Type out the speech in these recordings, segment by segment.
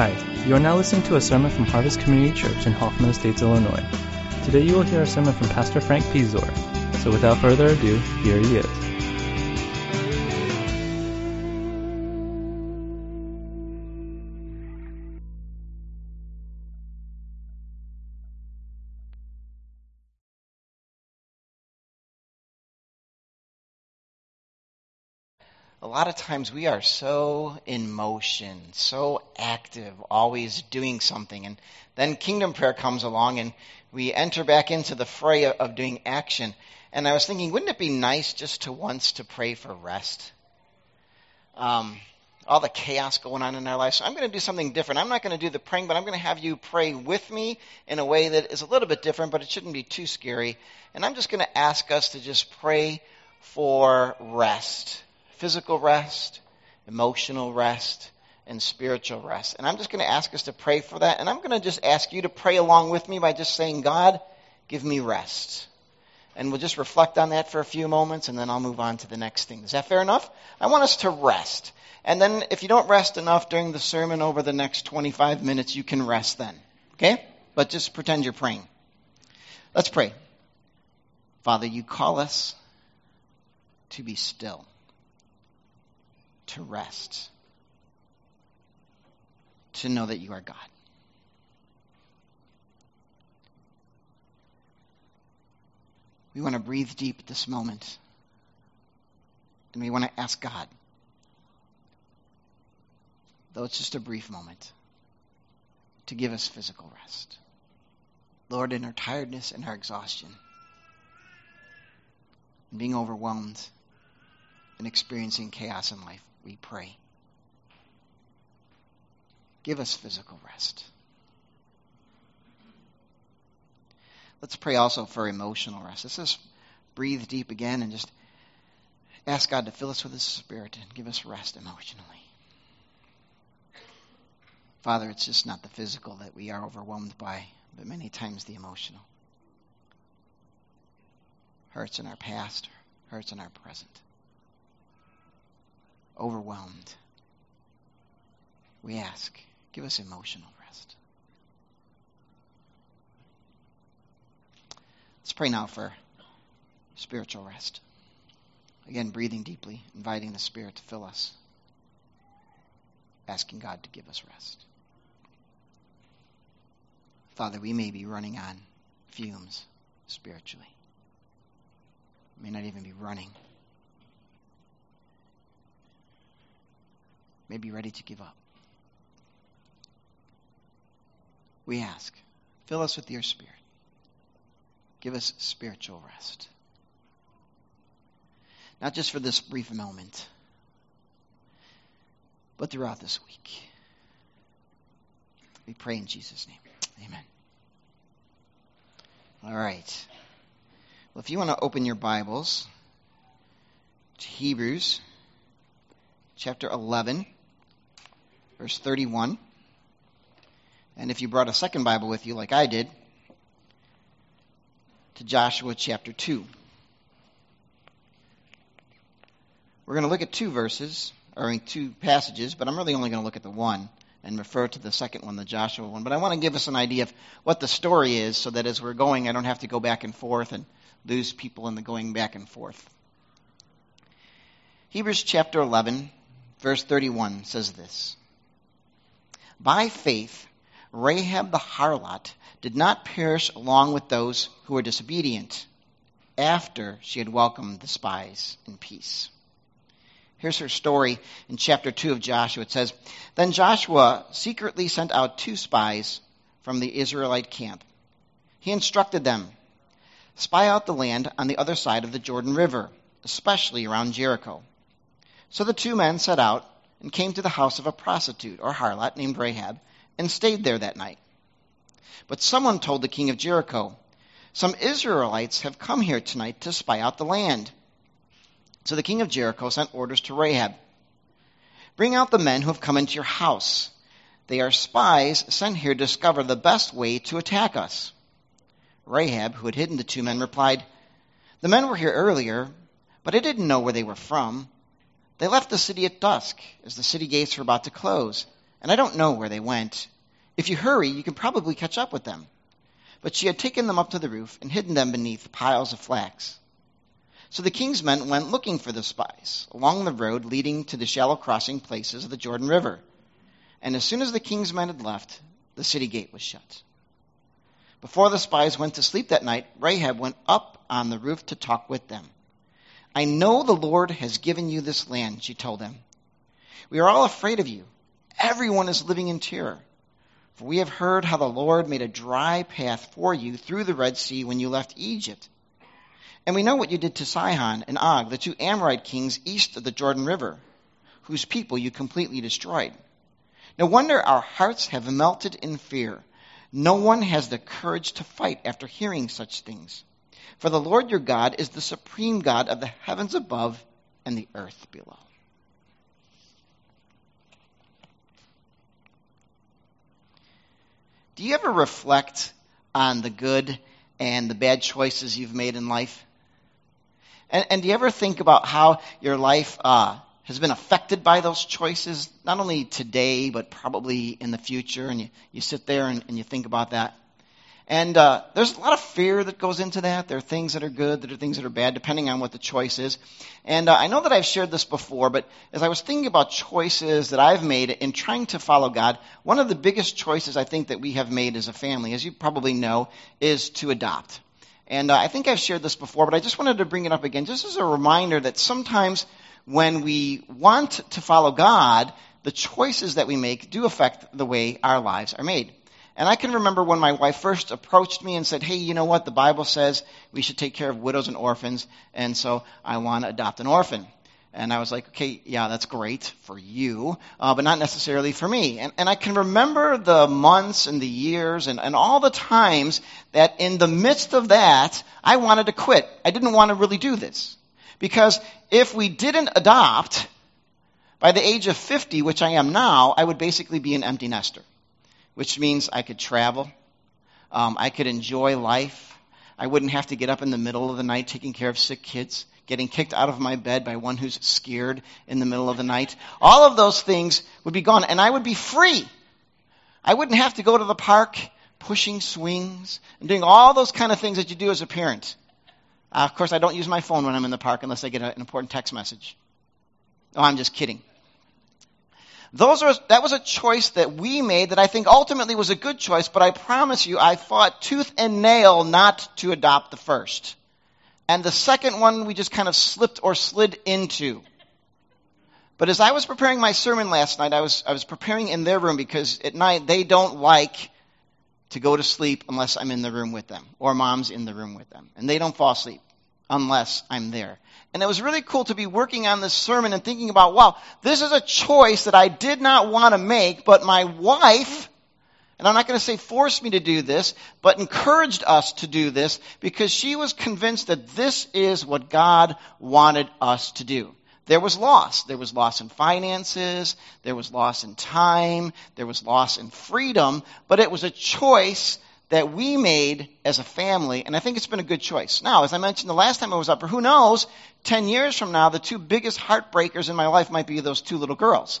Hi, you are now listening to a sermon from Harvest Community Church in Hoffman Estates, Illinois. Today you will hear a sermon from Pastor Frank Pizor. So without further ado, here he is. Lot of times we are so in motion, so active, always doing something. And then kingdom prayer comes along and we enter back into the fray of doing action. And I was thinking, wouldn't it be nice just to once to pray for rest? Um, all the chaos going on in our lives. So I'm going to do something different. I'm not going to do the praying, but I'm going to have you pray with me in a way that is a little bit different, but it shouldn't be too scary. And I'm just going to ask us to just pray for rest physical rest, emotional rest, and spiritual rest. And I'm just going to ask us to pray for that. And I'm going to just ask you to pray along with me by just saying, God, give me rest. And we'll just reflect on that for a few moments and then I'll move on to the next thing. Is that fair enough? I want us to rest. And then if you don't rest enough during the sermon over the next 25 minutes, you can rest then. Okay? But just pretend you're praying. Let's pray. Father, you call us to be still to rest, to know that you are God. We want to breathe deep at this moment. And we want to ask God, though it's just a brief moment, to give us physical rest. Lord, in our tiredness and our exhaustion, and being overwhelmed and experiencing chaos in life, we pray. Give us physical rest. Let's pray also for emotional rest. Let's just breathe deep again and just ask God to fill us with His Spirit and give us rest emotionally. Father, it's just not the physical that we are overwhelmed by, but many times the emotional. Hurts in our past, hurts in our present overwhelmed. We ask, give us emotional rest. Let's pray now for spiritual rest. Again, breathing deeply, inviting the Spirit to fill us, asking God to give us rest. Father, we may be running on fumes spiritually. We may not even be running may be ready to give up. We ask, fill us with your Spirit. Give us spiritual rest. Not just for this brief moment, but throughout this week. We pray in Jesus' name. Amen. All right. Well, if you want to open your Bibles to Hebrews chapter 11 verse 31. And if you brought a second Bible with you, like I did, to Joshua chapter 2. We're going to look at two verses, or two passages, but I'm really only going to look at the one and refer to the second one, the Joshua one. But I want to give us an idea of what the story is so that as we're going, I don't have to go back and forth and lose people in the going back and forth. Hebrews chapter 11, verse 31 says this by faith, Rahab the harlot did not perish along with those who were disobedient after she had welcomed the spies in peace. Here's her story in chapter 2 of Joshua. It says, Then Joshua secretly sent out two spies from the Israelite camp. He instructed them, Spy out the land on the other side of the Jordan River, especially around Jericho. So the two men set out and came to the house of a prostitute or harlot named Rahab and stayed there that night. But someone told the king of Jericho, Some Israelites have come here tonight to spy out the land. So the king of Jericho sent orders to Rahab Bring out the men who have come into your house. They are spies sent here to discover the best way to attack us. Rahab, who had hidden the two men, replied, The men were here earlier, but I didn't know where they were from. They left the city at dusk, as the city gates were about to close, and I don't know where they went. If you hurry, you can probably catch up with them. But she had taken them up to the roof and hidden them beneath piles of flax. So the king's men went looking for the spies along the road leading to the shallow crossing places of the Jordan River. And as soon as the king's men had left, the city gate was shut. Before the spies went to sleep that night, Rahab went up on the roof to talk with them. I know the Lord has given you this land, she told them. We are all afraid of you. Everyone is living in terror. For we have heard how the Lord made a dry path for you through the Red Sea when you left Egypt. And we know what you did to Sihon and Og, the two Amorite kings east of the Jordan River, whose people you completely destroyed. No wonder our hearts have melted in fear. No one has the courage to fight after hearing such things. For the Lord your God is the supreme God of the heavens above and the earth below. Do you ever reflect on the good and the bad choices you've made in life? And, and do you ever think about how your life uh, has been affected by those choices, not only today, but probably in the future. And you, you sit there and, and you think about that. And uh, there's a lot of fear that goes into that. There are things that are good, there are things that are bad, depending on what the choice is. And uh, I know that I've shared this before, but as I was thinking about choices that I've made in trying to follow God, one of the biggest choices I think that we have made as a family, as you probably know, is to adopt. And uh, I think I've shared this before, but I just wanted to bring it up again, just as a reminder that sometimes when we want to follow God, the choices that we make do affect the way our lives are made. And I can remember when my wife first approached me and said, Hey, you know what? The Bible says we should take care of widows and orphans, and so I want to adopt an orphan. And I was like, okay, yeah, that's great for you, uh, but not necessarily for me. And, and I can remember the months and the years and, and all the times that in the midst of that, I wanted to quit. I didn't want to really do this. Because if we didn't adopt, by the age of 50, which I am now, I would basically be an empty nester, which means I could travel, um, I could enjoy life, I wouldn't have to get up in the middle of the night taking care of sick kids, getting kicked out of my bed by one who's scared in the middle of the night. All of those things would be gone, and I would be free. I wouldn't have to go to the park pushing swings and doing all those kind of things that you do as a parent. Uh, of course, I don't use my phone when I'm in the park unless I get an important text message. Oh, I'm just kidding. Those are, that was a choice that we made that I think ultimately was a good choice, but I promise you, I fought tooth and nail not to adopt the first. And the second one we just kind of slipped or slid into. But as I was preparing my sermon last night, I was, I was preparing in their room because at night they don't like to go to sleep unless I'm in the room with them, or mom's in the room with them. And they don't fall asleep unless I'm there. And it was really cool to be working on this sermon and thinking about, wow, this is a choice that I did not want to make, but my wife, and I'm not going to say forced me to do this, but encouraged us to do this because she was convinced that this is what God wanted us to do there was loss. There was loss in finances, there was loss in time, there was loss in freedom, but it was a choice that we made as a family, and I think it's been a good choice. Now, as I mentioned the last time I was up, or who knows, 10 years from now, the two biggest heartbreakers in my life might be those two little girls.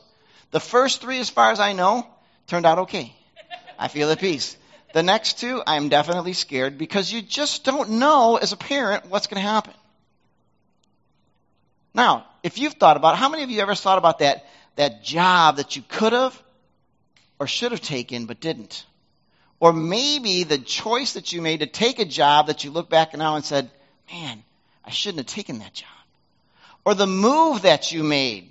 The first three, as far as I know, turned out okay. I feel at peace. The next two, I'm definitely scared because you just don't know as a parent what's going to happen. Now, if you've thought about it, how many of you ever thought about that, that job that you could have or should have taken but didn't? Or maybe the choice that you made to take a job that you look back now and said, man, I shouldn't have taken that job. Or the move that you made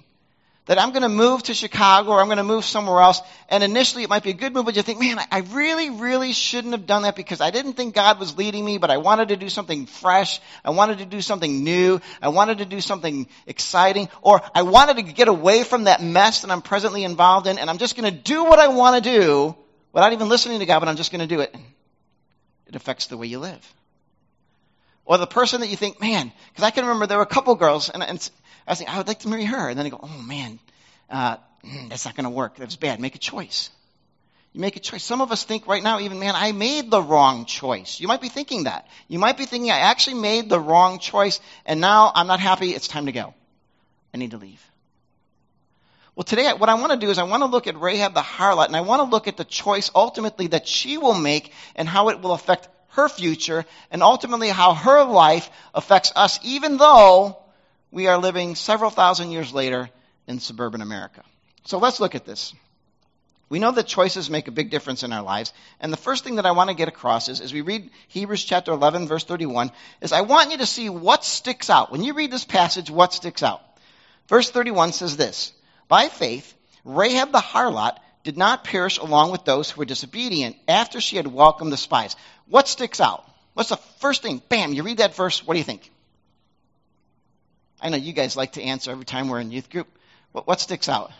that I'm going to move to Chicago or I'm going to move somewhere else. And initially it might be a good move, but you think, man, I really, really shouldn't have done that because I didn't think God was leading me, but I wanted to do something fresh. I wanted to do something new. I wanted to do something exciting. Or I wanted to get away from that mess that I'm presently involved in and I'm just going to do what I want to do without even listening to God, but I'm just going to do it. It affects the way you live. Or the person that you think, man, because I can remember there were a couple girls, and, and I was thinking, I would like to marry her. And then I go, oh man, uh, mm, that's not going to work. That's bad. Make a choice. You make a choice. Some of us think right now, even, man, I made the wrong choice. You might be thinking that. You might be thinking, I actually made the wrong choice, and now I'm not happy. It's time to go. I need to leave. Well, today what I want to do is I want to look at Rahab the harlot and I want to look at the choice ultimately that she will make and how it will affect her future and ultimately how her life affects us even though we are living several thousand years later in suburban America. So let's look at this. We know that choices make a big difference in our lives. And the first thing that I want to get across is, as we read Hebrews chapter 11, verse 31, is I want you to see what sticks out. When you read this passage, what sticks out? Verse 31 says this By faith, Rahab the harlot did not perish along with those who were disobedient after she had welcomed the spies. What sticks out? What's the first thing? Bam, you read that verse, what do you think? I know you guys like to answer every time we're in youth group. What, what sticks out?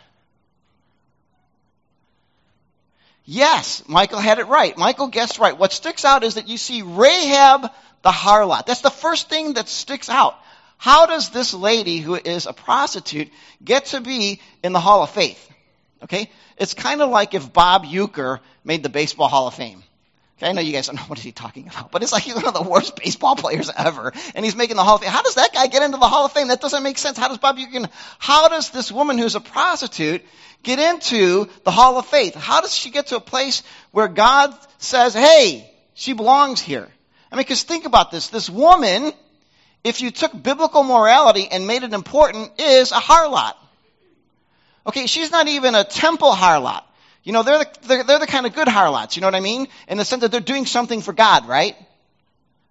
Yes, Michael had it right. Michael guessed right. What sticks out is that you see Rahab the harlot. That's the first thing that sticks out. How does this lady who is a prostitute get to be in the Hall of Faith? Okay? It's kind of like if Bob Uecker made the Baseball Hall of Fame. Okay, I know you guys don't know what he's talking about, but it's like he's one of the worst baseball players ever, and he's making the Hall of Fame. How does that guy get into the Hall of Fame? That doesn't make sense. How does Bob Uecker? How does this woman who's a prostitute get into the Hall of Faith? How does she get to a place where God says, "Hey, she belongs here"? I mean, because think about this. This woman, if you took biblical morality and made it important, is a harlot. Okay, she's not even a temple harlot. You know, they're the, they're, they're the kind of good harlots, you know what I mean? In the sense that they're doing something for God, right?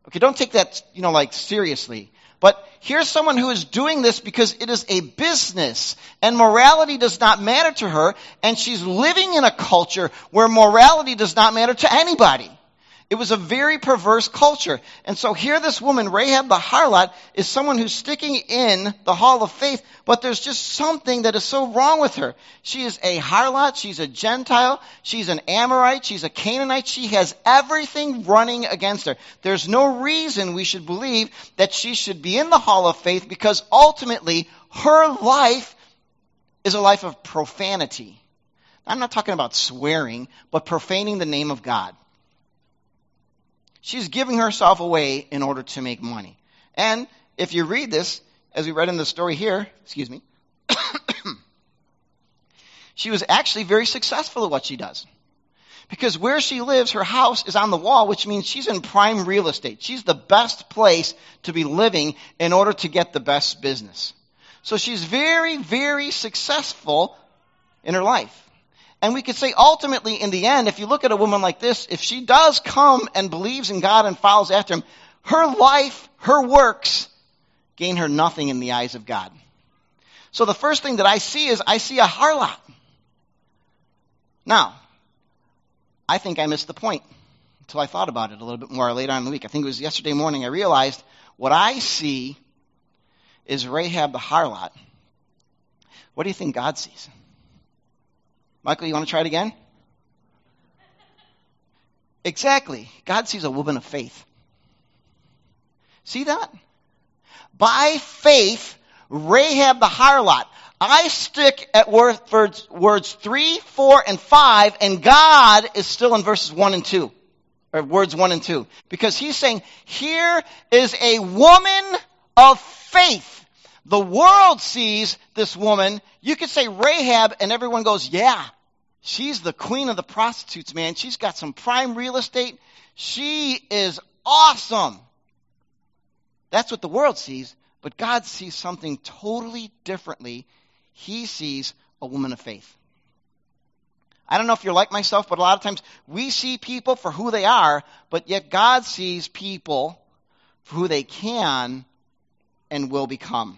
Okay, don't take that, you know, like seriously. But here's someone who is doing this because it is a business and morality does not matter to her and she's living in a culture where morality does not matter to anybody. It was a very perverse culture. And so here this woman, Rahab the harlot, is someone who's sticking in the hall of faith, but there's just something that is so wrong with her. She is a harlot, she's a Gentile, she's an Amorite, she's a Canaanite, she has everything running against her. There's no reason we should believe that she should be in the hall of faith because ultimately her life is a life of profanity. I'm not talking about swearing, but profaning the name of God. She's giving herself away in order to make money. And if you read this, as we read in the story here, excuse me, she was actually very successful at what she does. Because where she lives, her house is on the wall, which means she's in prime real estate. She's the best place to be living in order to get the best business. So she's very, very successful in her life. And we could say ultimately in the end, if you look at a woman like this, if she does come and believes in God and follows after Him, her life, her works gain her nothing in the eyes of God. So the first thing that I see is I see a harlot. Now, I think I missed the point until I thought about it a little bit more later on in the week. I think it was yesterday morning I realized what I see is Rahab the harlot. What do you think God sees? Michael, you want to try it again? Exactly. God sees a woman of faith. See that? By faith, Rahab the harlot. I stick at words, words 3, 4, and 5, and God is still in verses 1 and 2. Or words 1 and 2. Because he's saying, here is a woman of faith. The world sees this woman. You could say Rahab, and everyone goes, yeah, she's the queen of the prostitutes, man. She's got some prime real estate. She is awesome. That's what the world sees, but God sees something totally differently. He sees a woman of faith. I don't know if you're like myself, but a lot of times we see people for who they are, but yet God sees people for who they can and will become.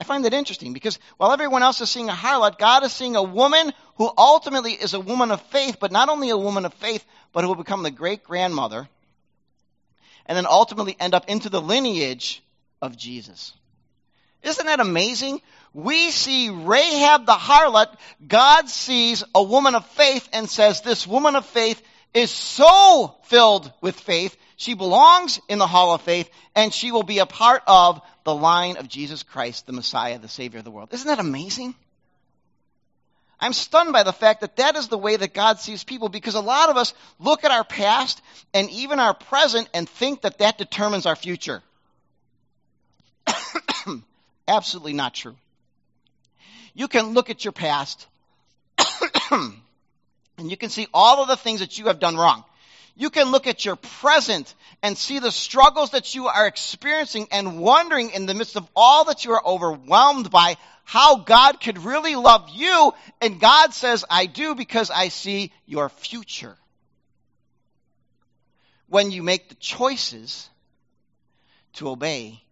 I find that interesting because while everyone else is seeing a harlot, God is seeing a woman who ultimately is a woman of faith, but not only a woman of faith, but who will become the great grandmother and then ultimately end up into the lineage of Jesus. Isn't that amazing? We see Rahab the harlot. God sees a woman of faith and says, This woman of faith is so filled with faith. She belongs in the hall of faith and she will be a part of the line of Jesus Christ, the Messiah, the Savior of the world. Isn't that amazing? I'm stunned by the fact that that is the way that God sees people because a lot of us look at our past and even our present and think that that determines our future. Absolutely not true. You can look at your past and you can see all of the things that you have done wrong. You can look at your present and see the struggles that you are experiencing and wondering in the midst of all that you are overwhelmed by how God could really love you. And God says, I do because I see your future. When you make the choices to obey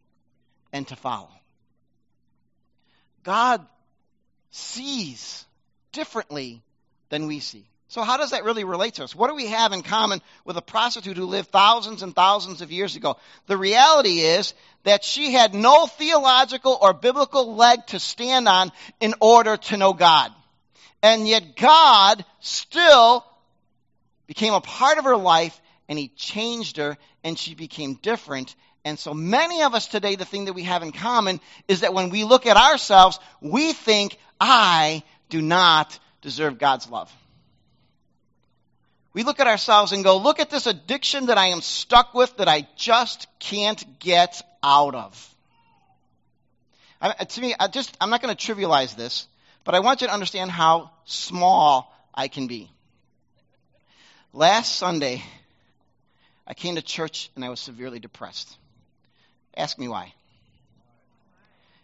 and to follow. God sees differently than we see. So, how does that really relate to us? What do we have in common with a prostitute who lived thousands and thousands of years ago? The reality is that she had no theological or biblical leg to stand on in order to know God. And yet, God still became a part of her life and He changed her and she became different. And so, many of us today, the thing that we have in common is that when we look at ourselves, we think, I do not deserve God's love. We look at ourselves and go, look at this addiction that I am stuck with that I just can't get out of. I, to me, I just, I'm not going to trivialize this, but I want you to understand how small I can be. Last Sunday, I came to church and I was severely depressed. Ask me why.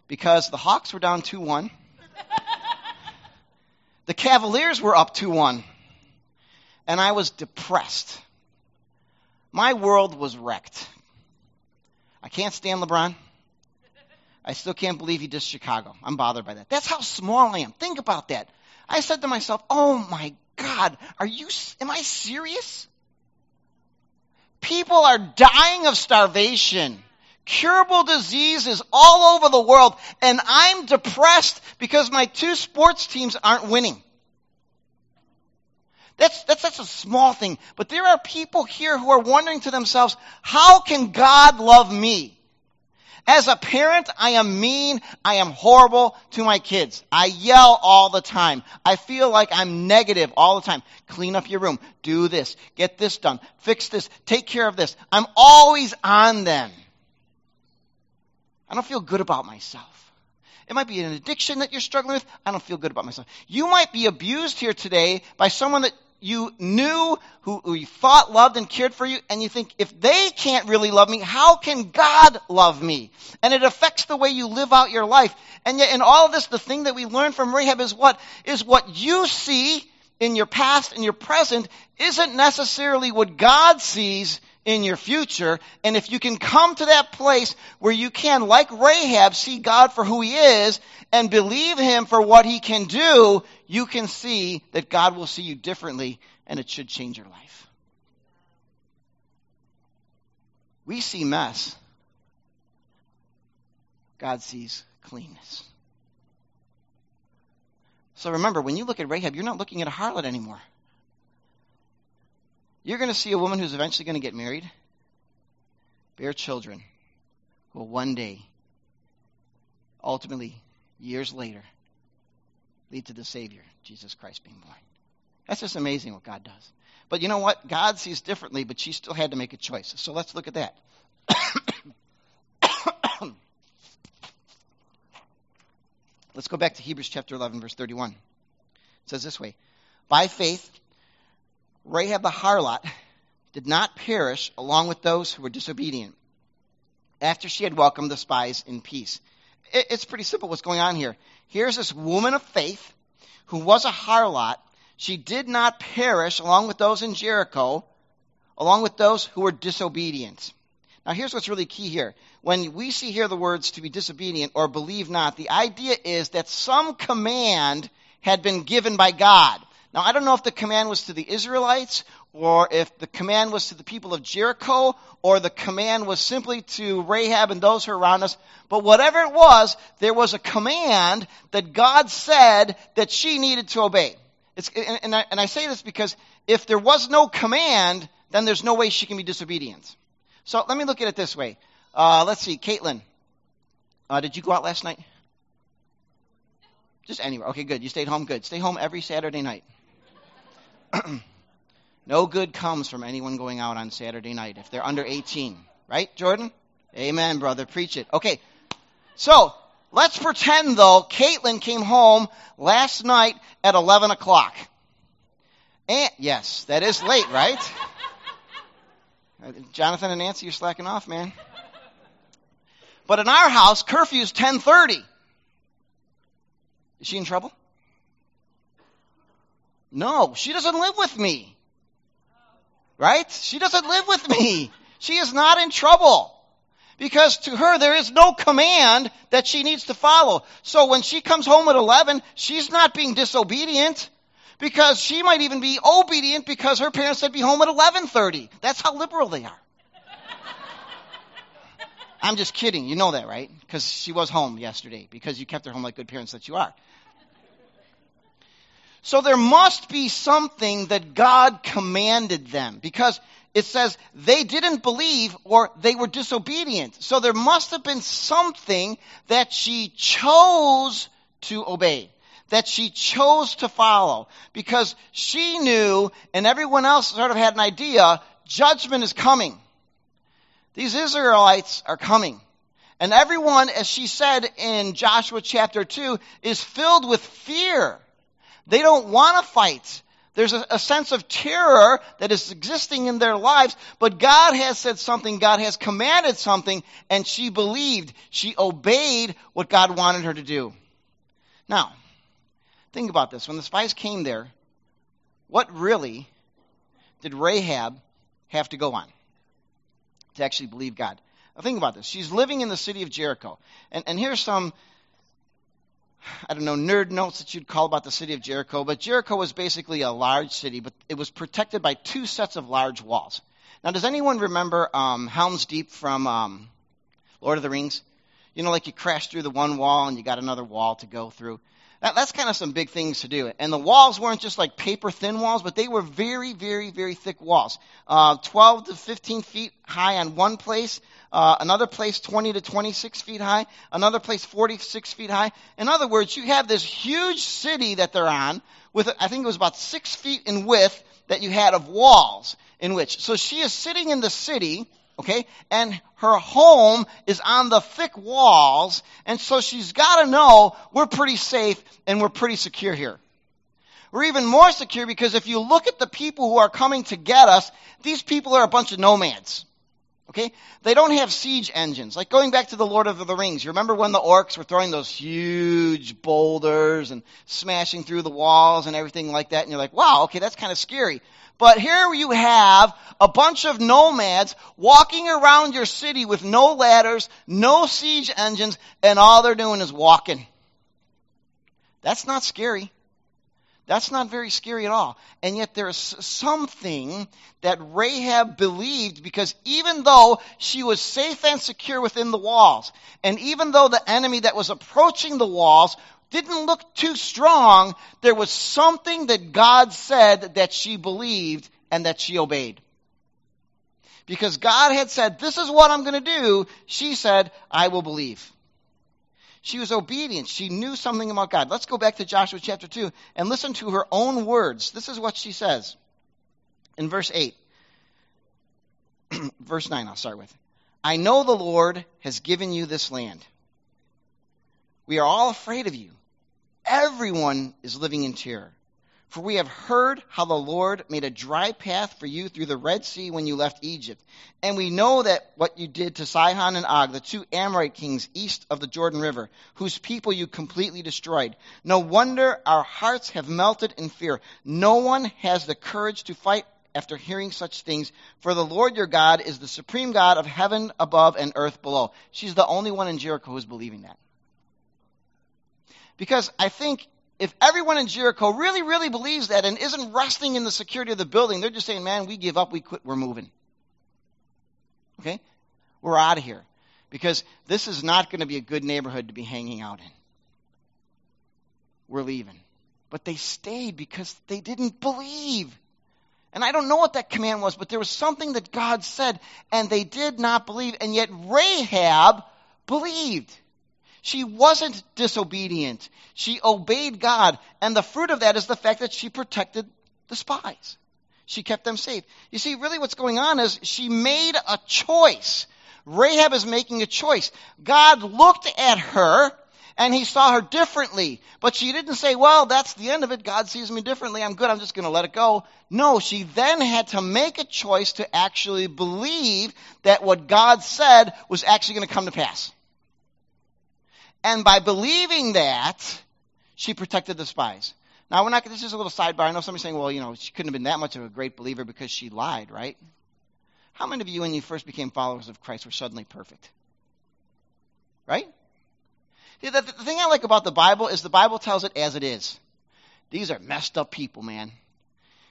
Because the Hawks were down 2 1. the Cavaliers were up 2 1 and I was depressed. My world was wrecked. I can't stand LeBron. I still can't believe he dissed Chicago. I'm bothered by that. That's how small I am. Think about that. I said to myself, "Oh my God, are you? Am I serious? People are dying of starvation." Curable diseases all over the world, and I'm depressed because my two sports teams aren't winning. That's, that's, a small thing. But there are people here who are wondering to themselves, how can God love me? As a parent, I am mean. I am horrible to my kids. I yell all the time. I feel like I'm negative all the time. Clean up your room. Do this. Get this done. Fix this. Take care of this. I'm always on them. I don't feel good about myself. It might be an addiction that you're struggling with. I don't feel good about myself. You might be abused here today by someone that you knew, who, who you thought loved and cared for you, and you think, if they can't really love me, how can God love me? And it affects the way you live out your life. And yet, in all of this, the thing that we learn from Rahab is what? Is what you see in your past and your present isn't necessarily what God sees in your future. And if you can come to that place where you can, like Rahab, see God for who He is and believe Him for what He can do, you can see that God will see you differently and it should change your life. We see mess. God sees cleanness. So remember, when you look at Rahab, you're not looking at a harlot anymore. You're going to see a woman who's eventually going to get married, bear children, who will one day, ultimately, years later, lead to the Savior, Jesus Christ being born. That's just amazing what God does. But you know what? God sees differently, but she still had to make a choice. So let's look at that. let's go back to Hebrews chapter 11, verse 31. It says this way By faith, Rahab the harlot did not perish along with those who were disobedient after she had welcomed the spies in peace. It's pretty simple what's going on here. Here's this woman of faith who was a harlot. She did not perish along with those in Jericho, along with those who were disobedient. Now, here's what's really key here. When we see here the words to be disobedient or believe not, the idea is that some command had been given by God. Now, I don't know if the command was to the Israelites or if the command was to the people of Jericho or the command was simply to Rahab and those who are around us. But whatever it was, there was a command that God said that she needed to obey. And, and, I, and, I, say this because if there was no command, then there's no way she can be disobedient. So let me look at it this way. Uh, let's see, Caitlin, uh, did you go out last night? Just anywhere. Okay, good. You stayed home. Good. Stay home every Saturday night. no good comes from anyone going out on Saturday night if they're under 18. Right, Jordan? Amen, brother. Preach it. Okay. So, let's pretend though Caitlin came home last night at 11 o'clock. And, yes, that is late, right? Jonathan and Nancy, you're slacking off, man. But in our house, curfew's 10:30. Is she in trouble? No, she doesn't live with me. Right? She doesn't live with me. She is not in trouble. Because to her, there is no command that she needs to follow. So when she comes home at 11, she's not being disobedient. Because she might even be obedient because her parents said be home at 11.30. That's how liberal they are. I'm just kidding. You know that, right? Because she was home yesterday because you kept her home like good parents that you are. So there must be something that God commanded them because it says they didn't believe or they were disobedient. So there must have been something that she chose to obey, that she chose to follow because she knew and everyone else sort of had an idea judgment is coming. These Israelites are coming. And everyone, as she said in Joshua chapter 2, is filled with fear. They don't want to fight. There's a, a, sense of terror that is existing in their lives, but God has said something, God has commanded something, and she believed. She obeyed what God wanted her to do. Now, think about this. When the spies came there, what really did Rahab have to go on to actually believe God? Now, think about this. She's living in the city of Jericho. And, and here's some I don't know, nerd notes that you'd call about the city of Jericho, but Jericho was basically a large city, but it was protected by two sets of large walls. Now, does anyone remember um, Helm's Deep from um, Lord of the Rings? You know, like you crash through the one wall and you got another wall to go through. That, that's kind of some big things to do. And the walls weren't just like paper thin walls, but they were very, very, very thick walls. Uh, 12 to 15 feet high on one place, uh, another place 20 to 26 feet high, another place 46 feet high. In other words, you have this huge city that they're on with, I think it was about six feet in width that you had of walls in which. So she is sitting in the city, okay, and her home is on the thick walls, and so she's got to know we're pretty safe and we're pretty secure here. We're even more secure because if you look at the people who are coming to get us, these people are a bunch of nomads. Okay? They don't have siege engines. Like going back to the Lord of the Rings. You remember when the orcs were throwing those huge boulders and smashing through the walls and everything like that? And you're like, wow, okay, that's kind of scary. But here you have a bunch of nomads walking around your city with no ladders, no siege engines, and all they're doing is walking. That's not scary. That's not very scary at all. And yet there's something that Rahab believed because even though she was safe and secure within the walls, and even though the enemy that was approaching the walls didn't look too strong, there was something that God said that she believed and that she obeyed. Because God had said, this is what I'm going to do, she said, I will believe. She was obedient. She knew something about God. Let's go back to Joshua chapter 2 and listen to her own words. This is what she says in verse 8. verse 9, I'll start with. I know the Lord has given you this land. We are all afraid of you. Everyone is living in terror. For we have heard how the Lord made a dry path for you through the Red Sea when you left Egypt. And we know that what you did to Sihon and Og, the two Amorite kings east of the Jordan River, whose people you completely destroyed. No wonder our hearts have melted in fear. No one has the courage to fight after hearing such things, for the Lord your God is the supreme God of heaven above and earth below. She's the only one in Jericho who's believing that. Because I think if everyone in Jericho really, really believes that and isn't resting in the security of the building, they're just saying, man, we give up, we quit, we're moving. Okay? We're out of here. Because this is not going to be a good neighborhood to be hanging out in. We're leaving. But they stayed because they didn't believe. And I don't know what that command was, but there was something that God said, and they did not believe. And yet Rahab believed. She wasn't disobedient. She obeyed God. And the fruit of that is the fact that she protected the spies. She kept them safe. You see, really what's going on is she made a choice. Rahab is making a choice. God looked at her and he saw her differently. But she didn't say, well, that's the end of it. God sees me differently. I'm good. I'm just going to let it go. No, she then had to make a choice to actually believe that what God said was actually going to come to pass. And by believing that, she protected the spies. Now, we're not, this is a little sidebar. I know somebody's saying, well, you know, she couldn't have been that much of a great believer because she lied, right? How many of you, when you first became followers of Christ, were suddenly perfect? Right? The, the, the thing I like about the Bible is the Bible tells it as it is. These are messed up people, man.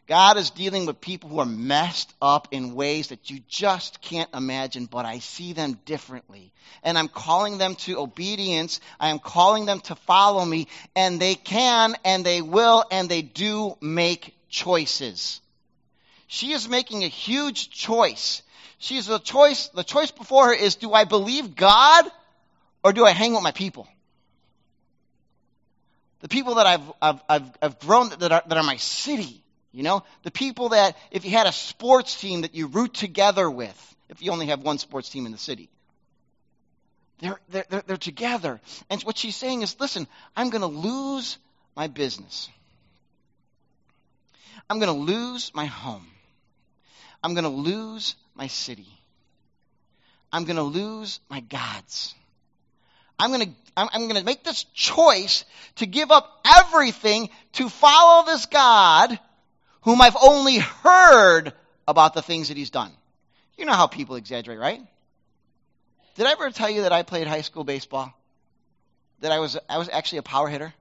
God is dealing with people who are messed up in ways that you just can't imagine, but I see them differently. And I'm calling them to obedience. I am calling them to follow me. And they can, and they will, and they do make choices. She is making a huge choice. She's a choice, the choice before her is do I believe God or do I hang with my people? The people that I've, I've, I've, I've grown, that are, that are my city. You know, the people that, if you had a sports team that you root together with, if you only have one sports team in the city, they're, they're, they're, together. And what she's saying is, listen, I'm going to lose my business. I'm going to lose my home. I'm going to lose my city. I'm going to lose my gods. I'm going to I'm going to make this choice to give up everything to follow this God whom I've only heard about the things that he's done. You know how people exaggerate, right? Did I ever tell you that I played high school baseball? That I was I was actually a power hitter?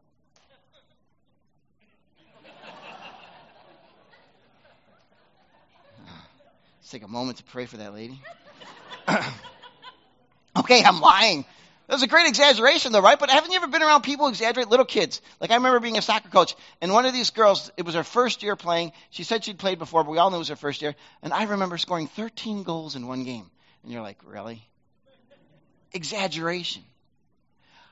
Let's take a moment to pray for that lady. okay, I'm lying. That was a great exaggeration, though, right? But haven't you ever been around people who exaggerate little kids? Like I remember being a soccer coach, and one of these girls, it was her first year playing. She said she'd played before, but we all knew it was her first year. And I remember scoring 13 goals in one game. And you're like, really? Exaggeration.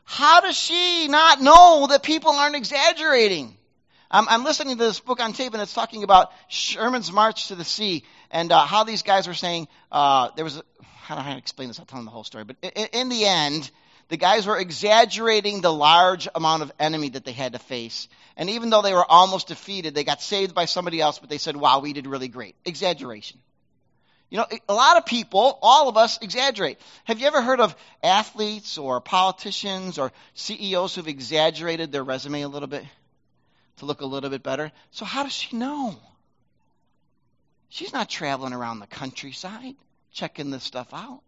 How does she not know that people aren't exaggerating? I'm, I'm listening to this book on tape, and it's talking about Sherman's March to the Sea and uh, how these guys were saying uh, there was. A, how do I explain this? I'll tell them the whole story. But in the end, the guys were exaggerating the large amount of enemy that they had to face. And even though they were almost defeated, they got saved by somebody else, but they said, wow, we did really great. Exaggeration. You know, a lot of people, all of us, exaggerate. Have you ever heard of athletes or politicians or CEOs who've exaggerated their resume a little bit to look a little bit better? So, how does she know? She's not traveling around the countryside checking this stuff out.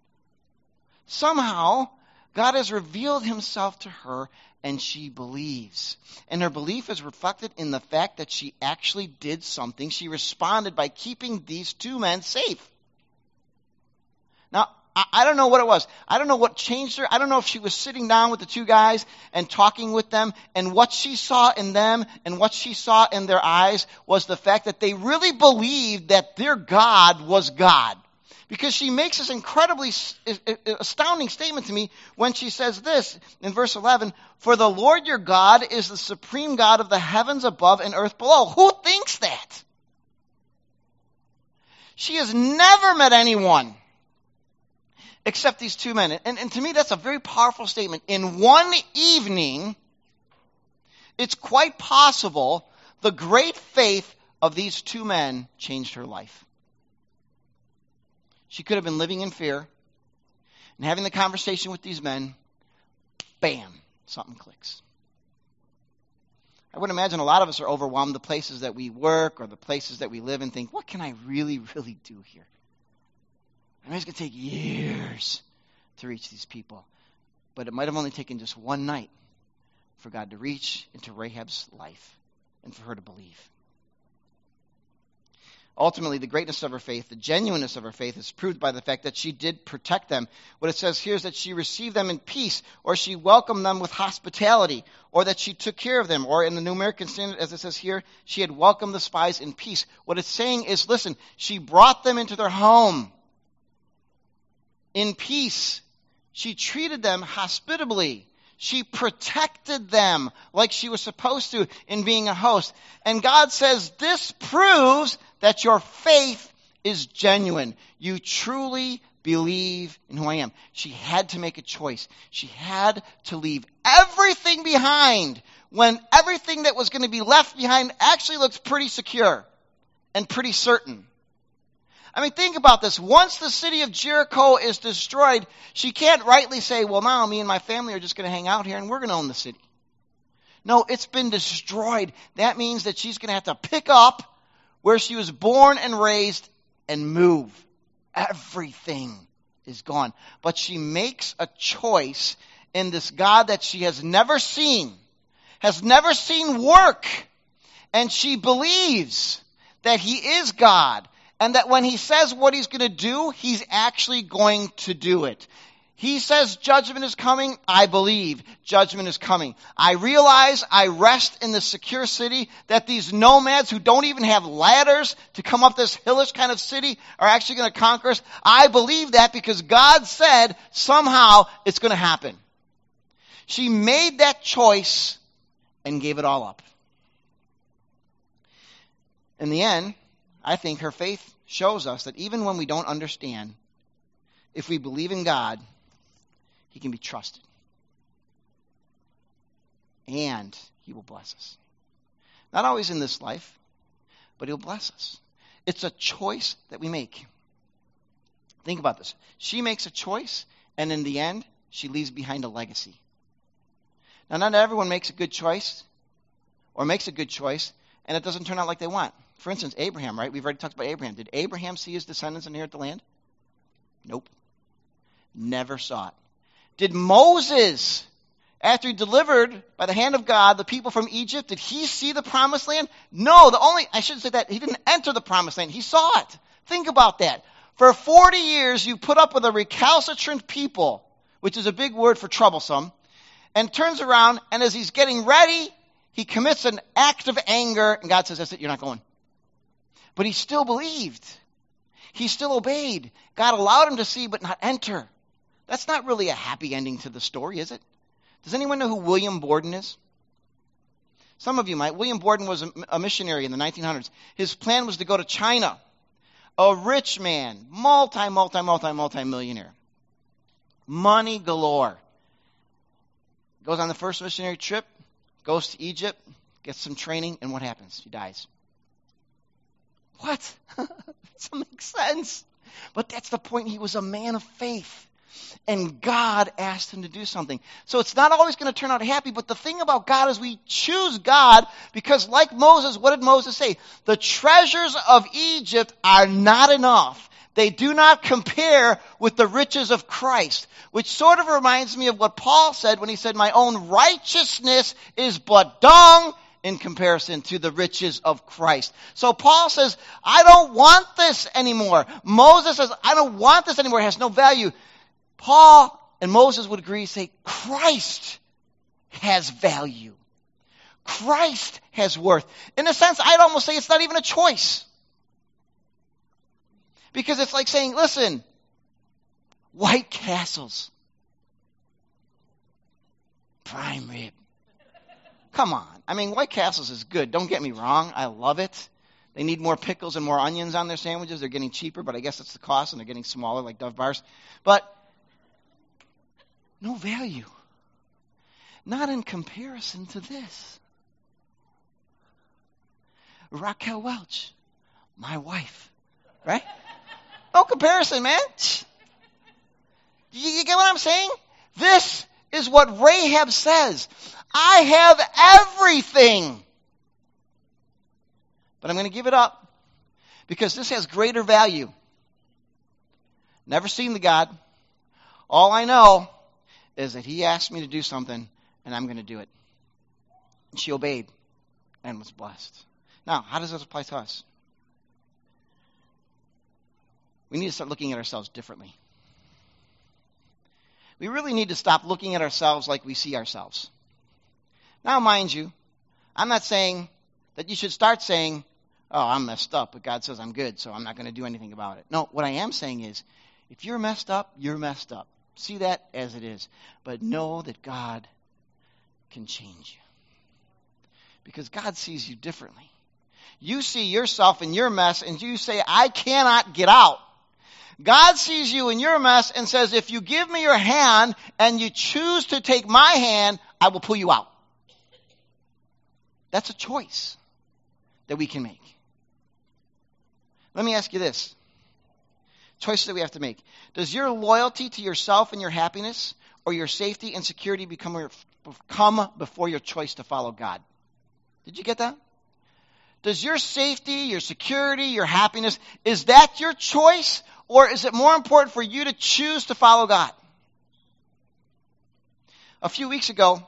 Somehow, God has revealed himself to her and she believes. And her belief is reflected in the fact that she actually did something. She responded by keeping these two men safe. Now, I don't know what it was. I don't know what changed her. I don't know if she was sitting down with the two guys and talking with them, and what she saw in them and what she saw in their eyes was the fact that they really believed that their God was God because she makes this incredibly astounding statement to me when she says this in verse 11 For the Lord your God is the supreme God of the heavens above and earth below. Who thinks that? She has never met anyone except these two men. And, and to me, that's a very powerful statement. In one evening, it's quite possible the great faith of these two men changed her life. She could have been living in fear and having the conversation with these men. Bam, something clicks. I would imagine a lot of us are overwhelmed the places that we work or the places that we live and think, what can I really, really do here? I mean, it's going to take years to reach these people. But it might have only taken just one night for God to reach into Rahab's life and for her to believe. Ultimately, the greatness of her faith, the genuineness of her faith, is proved by the fact that she did protect them. What it says here is that she received them in peace, or she welcomed them with hospitality, or that she took care of them, or in the New American Standard, as it says here, she had welcomed the spies in peace. What it's saying is, listen, she brought them into their home in peace. She treated them hospitably. She protected them like she was supposed to in being a host. And God says, This proves that your faith is genuine. You truly believe in who I am. She had to make a choice. She had to leave everything behind when everything that was going to be left behind actually looks pretty secure and pretty certain. I mean, think about this. Once the city of Jericho is destroyed, she can't rightly say, well, now me and my family are just going to hang out here and we're going to own the city. No, it's been destroyed. That means that she's going to have to pick up where she was born and raised and move. Everything is gone. But she makes a choice in this God that she has never seen, has never seen work, and she believes that he is God and that when he says what he's going to do, he's actually going to do it. He says judgment is coming. I believe judgment is coming. I realize I rest in the secure city that these nomads who don't even have ladders to come up this hillish kind of city are actually going to conquer us. I believe that because God said somehow it's going to happen. She made that choice and gave it all up. In the end, I think her faith shows us that even when we don't understand, if we believe in God, He can be trusted. And He will bless us. Not always in this life, but He'll bless us. It's a choice that we make. Think about this. She makes a choice, and in the end, she leaves behind a legacy. Now, not everyone makes a good choice or makes a good choice, and it doesn't turn out like they want. For instance, Abraham, right? We've already talked about Abraham. Did Abraham see his descendants inherit the land? Nope. Never saw it. Did Moses, after he delivered by the hand of God the people from Egypt, did he see the promised land? No, the only, I shouldn't say that, he didn't enter the promised land. He saw it. Think about that. For 40 years, you put up with a recalcitrant people, which is a big word for troublesome, and turns around, and as he's getting ready, he commits an act of anger, and God says, That's it, you're not going. But he still believed. He still obeyed. God allowed him to see but not enter. That's not really a happy ending to the story, is it? Does anyone know who William Borden is? Some of you might. William Borden was a, missionary in the 1900s. His plan was to go to China. A rich man, multi, multi, multi, multi millionaire. Money galore. Goes on the first missionary trip, goes to Egypt, gets some training, and what happens? He dies. What? doesn't make sense. But that's the point. He was a man of faith. And God asked him to do something. So it's not always going to turn out happy, but the thing about God is we choose God because, like Moses, what did Moses say? The treasures of Egypt are not enough. They do not compare with the riches of Christ, which sort of reminds me of what Paul said when he said, My own righteousness is but dung in comparison to the riches of Christ. So Paul says, I don't want this anymore. Moses says, I don't want this anymore. It has no value. Paul and Moses would agree, say, Christ has value. Christ has worth. In a sense, I'd almost say it's not even a choice. Because it's like saying, listen, White Castles, prime rib, Come on. I mean, White Castles is good. Don't get me wrong. I love it. They need more pickles and more onions on their sandwiches. They're getting cheaper, but I guess that's the cost, and they're getting smaller like Dove bars. But no value. Not in comparison to this. Raquel Welch, my wife. Right? No comparison, man. You get what I'm saying? This is what Rahab says. I have everything. But I'm going to give it up because this has greater value. Never seen the God. All I know is that He asked me to do something, and I'm going to do it. she obeyed and was blessed. Now, how does this apply to us? We need to start looking at ourselves differently. We really need to stop looking at ourselves like we see ourselves. Now, mind you, I'm not saying that you should start saying, oh, I'm messed up, but God says I'm good, so I'm not going to do anything about it. No, what I am saying is, if you're messed up, you're messed up. See that as it is. But know that God can change you. Because God sees you differently. You see yourself in your mess and you say, I cannot get out. God sees you in your mess and says, if you give me your hand and you choose to take my hand, I will pull you out. That's a choice that we can make. Let me ask you this. Choices that we have to make. Does your loyalty to yourself and your happiness or your safety and security become come before your choice to follow God? Did you get that? Does your safety, your security, your happiness, is that your choice? Or is it more important for you to choose to follow God? A few weeks ago,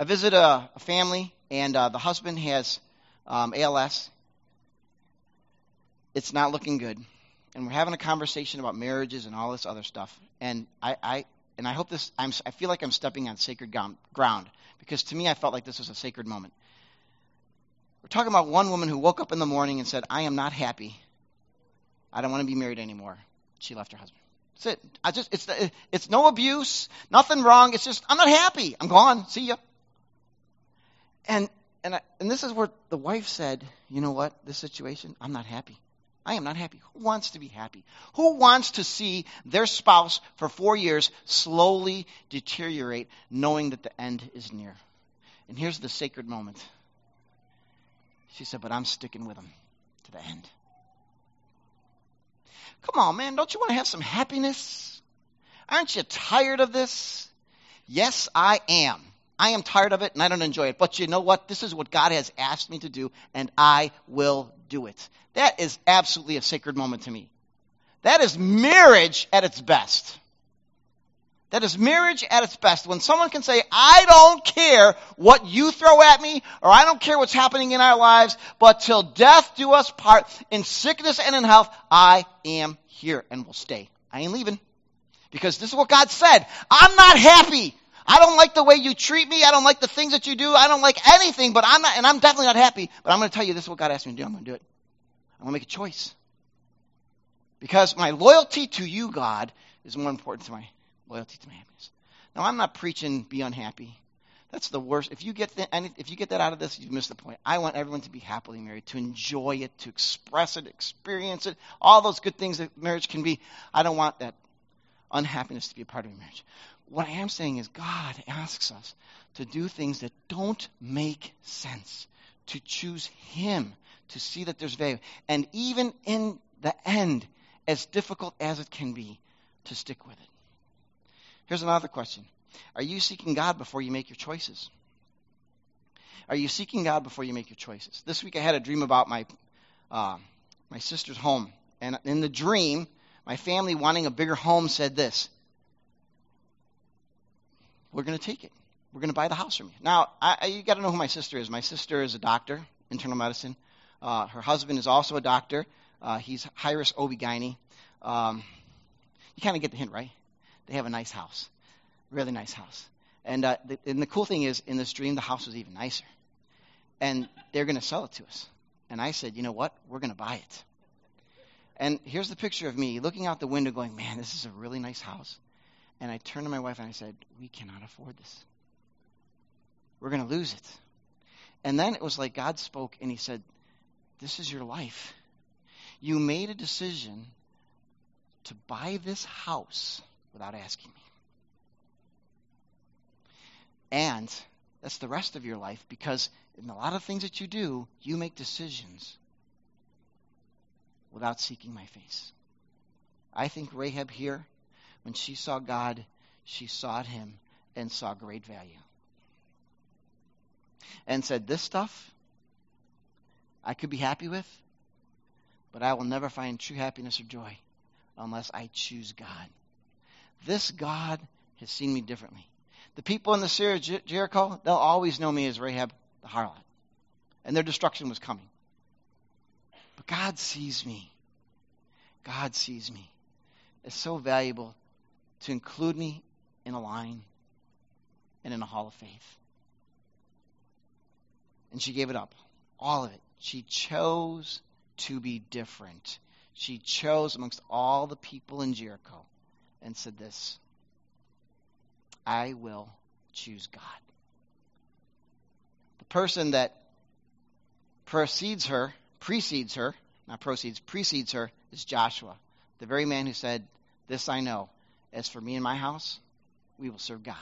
I visit a, a family, and uh, the husband has um, ALS. It's not looking good. And we're having a conversation about marriages and all this other stuff. And I, I and I hope this, I'm, I feel like I'm stepping on sacred ground because to me, I felt like this was a sacred moment. We're talking about one woman who woke up in the morning and said, I am not happy. I don't want to be married anymore. She left her husband. That's it. I just, it's, it's no abuse, nothing wrong. It's just, I'm not happy. I'm gone. See ya. And, and, I, and this is where the wife said, you know what, this situation, I'm not happy. I am not happy. Who wants to be happy? Who wants to see their spouse for four years slowly deteriorate, knowing that the end is near? And here's the sacred moment. She said, But I'm sticking with him to the end. Come on, man. Don't you want to have some happiness? Aren't you tired of this? Yes, I am. I am tired of it and I don't enjoy it. But you know what? This is what God has asked me to do, and I will do it. That is absolutely a sacred moment to me. That is marriage at its best. That is marriage at its best. When someone can say, I don't care what you throw at me, or I don't care what's happening in our lives, but till death do us part, in sickness and in health, I am here and will stay. I ain't leaving. Because this is what God said. I'm not happy. I don't like the way you treat me. I don't like the things that you do. I don't like anything, but I'm not, and I'm definitely not happy. But I'm going to tell you this is what God asked me to do. I'm going to do it. I'm going to make a choice. Because my loyalty to you, God, is more important to my loyalty to my happiness. Now, I'm not preaching be unhappy. That's the worst. If you get the, if you get that out of this, you miss the point. I want everyone to be happily married, to enjoy it, to express it, experience it, all those good things that marriage can be. I don't want that unhappiness to be a part of your marriage. What I am saying is God asks us to do things that don't make sense, to choose Him, to see that there's value, and even in the end, as difficult as it can be, to stick with it. Here's another question Are you seeking God before you make your choices? Are you seeking God before you make your choices? This week I had a dream about my, uh, my sister's home. And in the dream, my family wanting a bigger home said this We're going to take it. We're going to buy the house from you. Now, I, you got to know who my sister is. My sister is a doctor, internal medicine. Uh, her husband is also a doctor. Uh, he's Hyrus Obigini. Um, you kind of get the hint, right? They have a nice house, really nice house. And, uh, the, and the cool thing is, in this dream, the house was even nicer. And they're going to sell it to us. And I said, you know what? We're going to buy it. And here's the picture of me looking out the window, going, man, this is a really nice house. And I turned to my wife and I said, we cannot afford this. We're going to lose it. And then it was like God spoke and He said, This is your life. You made a decision to buy this house without asking me. And that's the rest of your life because in a lot of things that you do, you make decisions without seeking my face. I think Rahab here, when she saw God, she sought him and saw great value. And said, This stuff I could be happy with, but I will never find true happiness or joy unless I choose God. This God has seen me differently. The people in the city of Jericho, they'll always know me as Rahab the harlot. And their destruction was coming. But God sees me. God sees me. It's so valuable to include me in a line and in a hall of faith. And she gave it up. All of it. She chose to be different. She chose amongst all the people in Jericho and said this I will choose God. The person that precedes her, precedes her, not proceeds, precedes her, is Joshua, The very man who said, This I know, as for me and my house, we will serve God.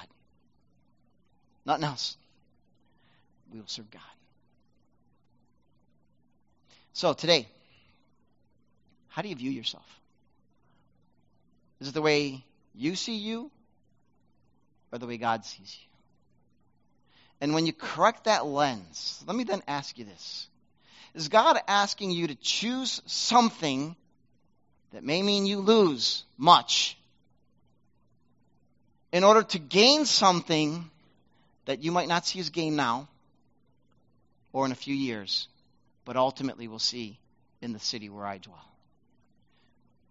Nothing else. We will serve God. So today, how do you view yourself? Is it the way you see you or the way God sees you? And when you correct that lens, let me then ask you this Is God asking you to choose something that may mean you lose much in order to gain something that you might not see as gain now or in a few years, but ultimately will see in the city where I dwell?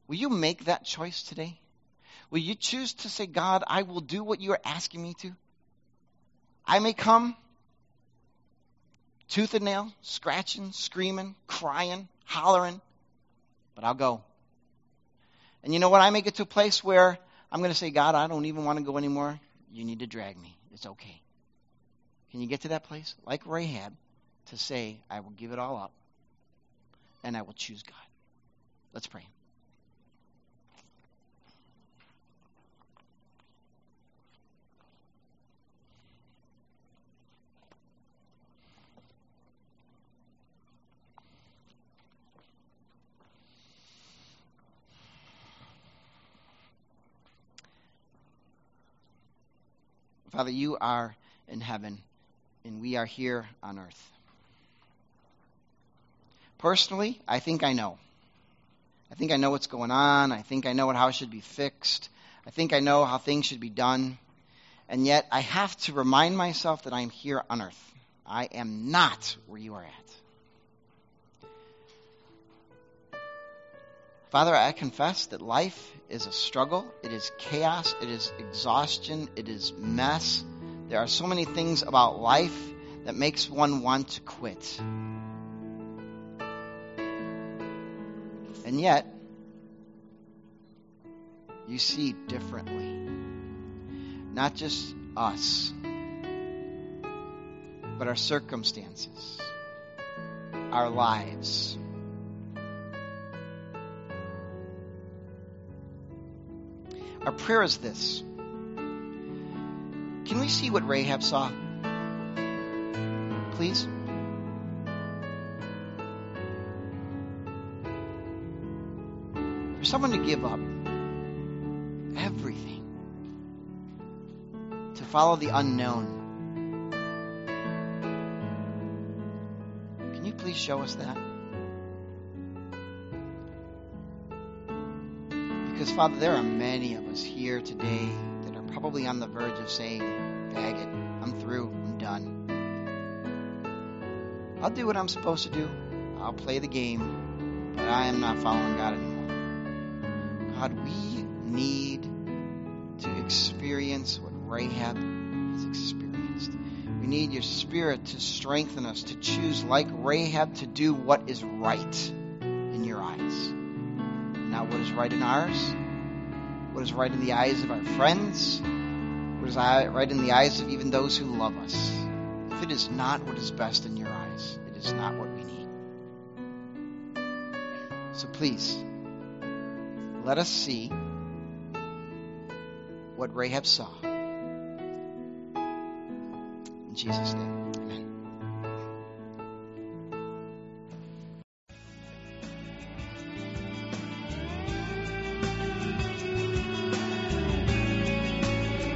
Will you make that choice today? Will you choose to say, God, I will do what you are asking me to? I may come tooth and nail, scratching, screaming, crying, hollering, but I'll go. And you know what? I may get to a place where I'm going to say, God, I don't even want to go anymore. You need to drag me. It's okay. Can you get to that place? Like Rahab, to say, I will give it all up and I will choose God. Let's pray. Father, you are in heaven, and we are here on earth. Personally, I think I know. I think I know what's going on. I think I know how it should be fixed. I think I know how things should be done. And yet, I have to remind myself that I am here on earth. I am not where you are at. Father, I confess that life is a struggle, it is chaos, it is exhaustion, it is mess. There are so many things about life that makes one want to quit. And yet, you see differently. Not just us, but our circumstances, our lives. Our prayer is this Can we see what Rahab saw? Please. For someone to give up everything to follow the unknown. Can you please show us that? Because, Father, there are many of us here today that are probably on the verge of saying, Bag it. I'm through. I'm done. I'll do what I'm supposed to do. I'll play the game, but I am not following God anymore. God, we need to experience what Rahab has experienced. We need your spirit to strengthen us to choose, like Rahab, to do what is right. Not what is right in ours, what is right in the eyes of our friends, what is right in the eyes of even those who love us. If it is not what is best in your eyes, it is not what we need. So please, let us see what Rahab saw. In Jesus' name, amen.